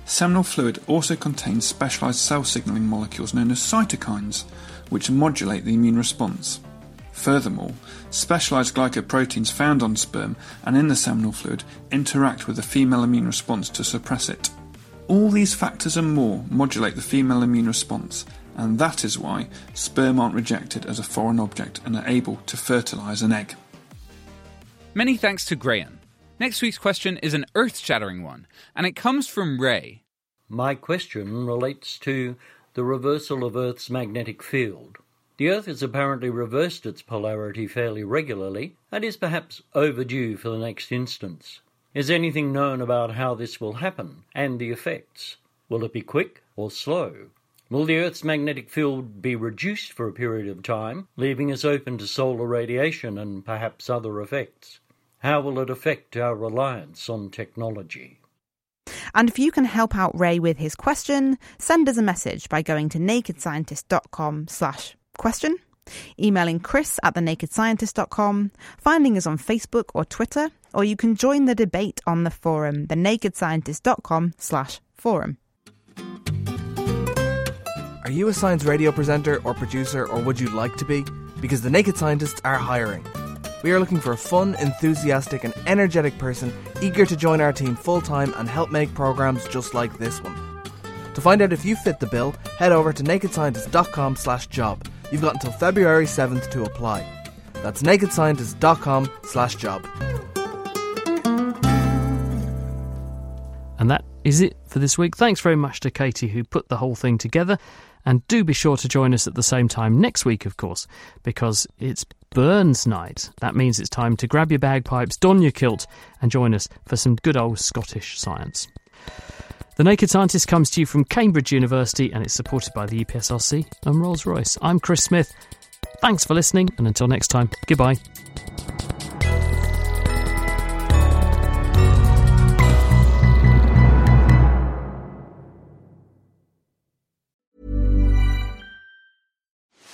Seminal fluid also contains specialized cell signaling molecules known as cytokines, which modulate the immune response. Furthermore, specialized glycoproteins found on sperm and in the seminal fluid interact with the female immune response to suppress it. All these factors and more modulate the female immune response, and that is why sperm aren't rejected as a foreign object and are able to fertilize an egg. Many thanks to Graham. Next week's question is an earth shattering one, and it comes from Ray. My question relates to the reversal of Earth's magnetic field. The Earth has apparently reversed its polarity fairly regularly and is perhaps overdue for the next instance. Is anything known about how this will happen and the effects? Will it be quick or slow? Will the Earth's magnetic field be reduced for a period of time, leaving us open to solar radiation and perhaps other effects? How will it affect our reliance on technology? And if you can help out Ray with his question, send us a message by going to nakedscientist.com slash question, emailing chris at thenakedscientist.com, finding us on Facebook or Twitter, or you can join the debate on the forum, thenakedscientist.com slash forum. Are you a science radio presenter or producer, or would you like to be? Because the Naked Scientists are hiring. We are looking for a fun, enthusiastic, and energetic person eager to join our team full time and help make programs just like this one. To find out if you fit the bill, head over to nakedscientist.com slash job. You've got until February 7th to apply. That's nakedscientist.com slash job. And that is it for this week. Thanks very much to Katie who put the whole thing together. And do be sure to join us at the same time next week, of course, because it's Burns night. That means it's time to grab your bagpipes, don your kilt, and join us for some good old Scottish science. The Naked Scientist comes to you from Cambridge University and it's supported by the EPSRC and Rolls Royce. I'm Chris Smith. Thanks for listening, and until next time, goodbye.